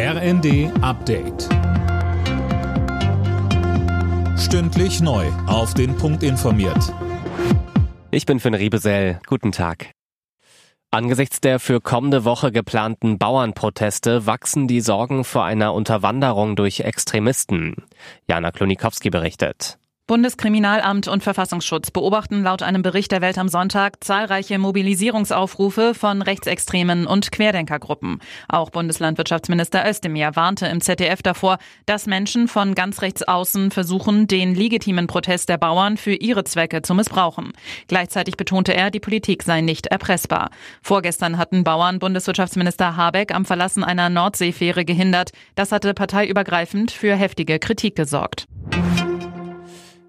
RND Update. Stündlich neu. Auf den Punkt informiert. Ich bin Finn Riebesell. Guten Tag. Angesichts der für kommende Woche geplanten Bauernproteste wachsen die Sorgen vor einer Unterwanderung durch Extremisten. Jana Klonikowski berichtet. Bundeskriminalamt und Verfassungsschutz beobachten laut einem Bericht der Welt am Sonntag zahlreiche Mobilisierungsaufrufe von Rechtsextremen und Querdenkergruppen. Auch Bundeslandwirtschaftsminister Özdemir warnte im ZDF davor, dass Menschen von ganz rechts außen versuchen, den legitimen Protest der Bauern für ihre Zwecke zu missbrauchen. Gleichzeitig betonte er, die Politik sei nicht erpressbar. Vorgestern hatten Bauern Bundeswirtschaftsminister Habeck am Verlassen einer Nordseefähre gehindert. Das hatte parteiübergreifend für heftige Kritik gesorgt.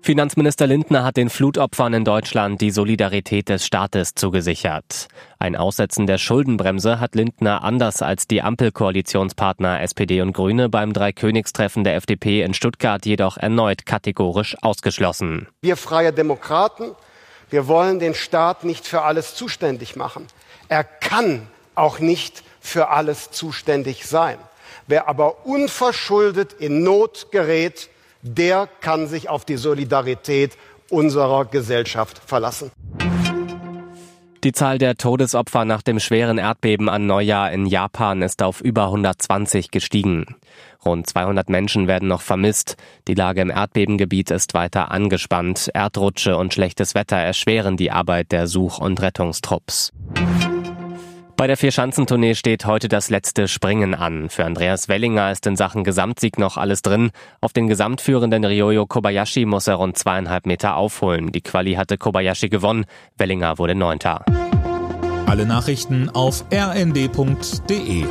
Finanzminister Lindner hat den Flutopfern in Deutschland die Solidarität des Staates zugesichert. Ein Aussetzen der Schuldenbremse hat Lindner anders als die Ampelkoalitionspartner SPD und Grüne beim Dreikönigstreffen der FDP in Stuttgart jedoch erneut kategorisch ausgeschlossen. Wir freie Demokraten, wir wollen den Staat nicht für alles zuständig machen. Er kann auch nicht für alles zuständig sein. Wer aber unverschuldet in Not gerät, der kann sich auf die Solidarität unserer Gesellschaft verlassen. Die Zahl der Todesopfer nach dem schweren Erdbeben an Neujahr in Japan ist auf über 120 gestiegen. Rund 200 Menschen werden noch vermisst. Die Lage im Erdbebengebiet ist weiter angespannt. Erdrutsche und schlechtes Wetter erschweren die Arbeit der Such- und Rettungstrupps. Bei der Vierschanzentournee steht heute das letzte Springen an. Für Andreas Wellinger ist in Sachen Gesamtsieg noch alles drin. Auf den gesamtführenden Ryoyo Kobayashi muss er rund zweieinhalb Meter aufholen. Die Quali hatte Kobayashi gewonnen. Wellinger wurde Neunter. Alle Nachrichten auf rnd.de